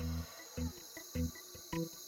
Thank you.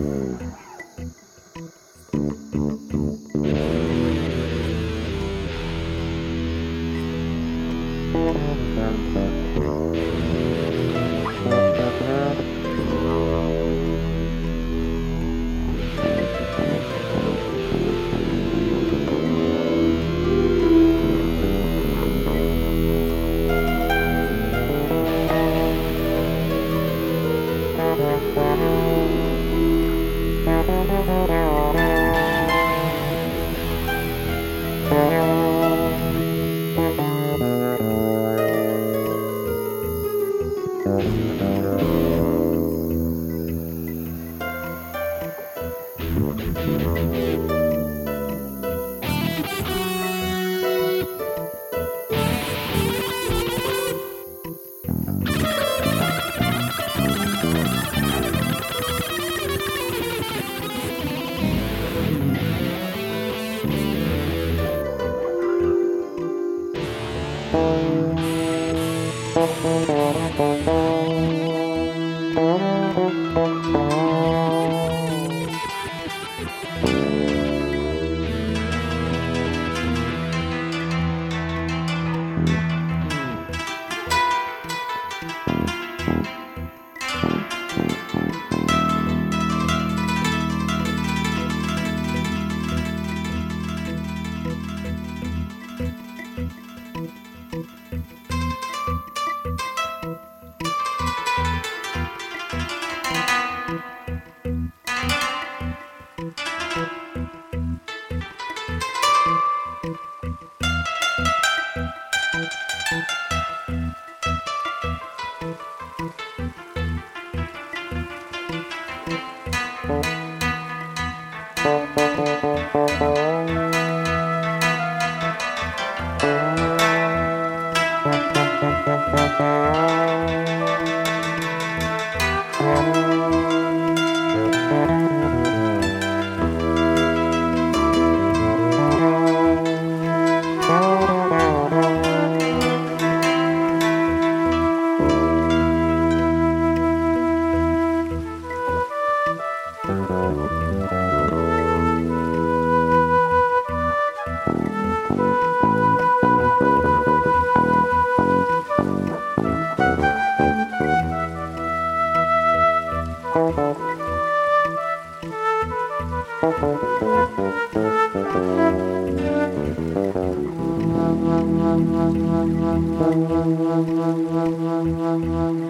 Eh, Thank you.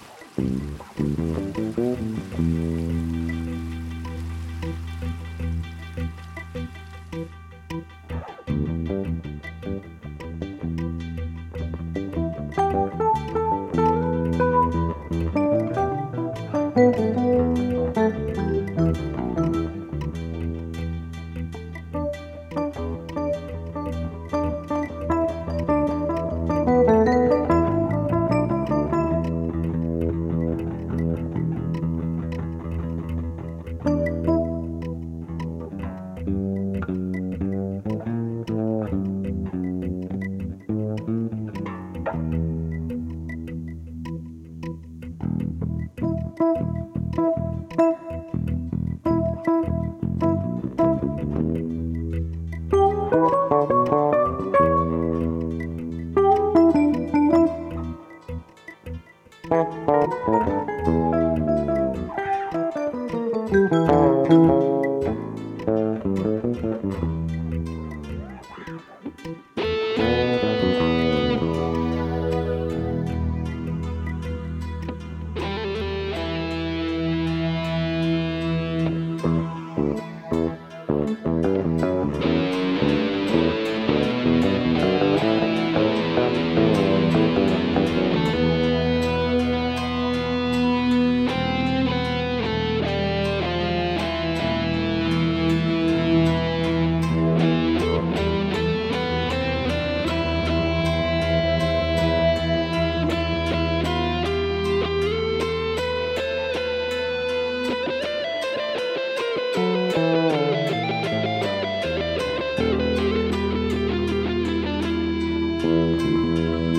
Musik Música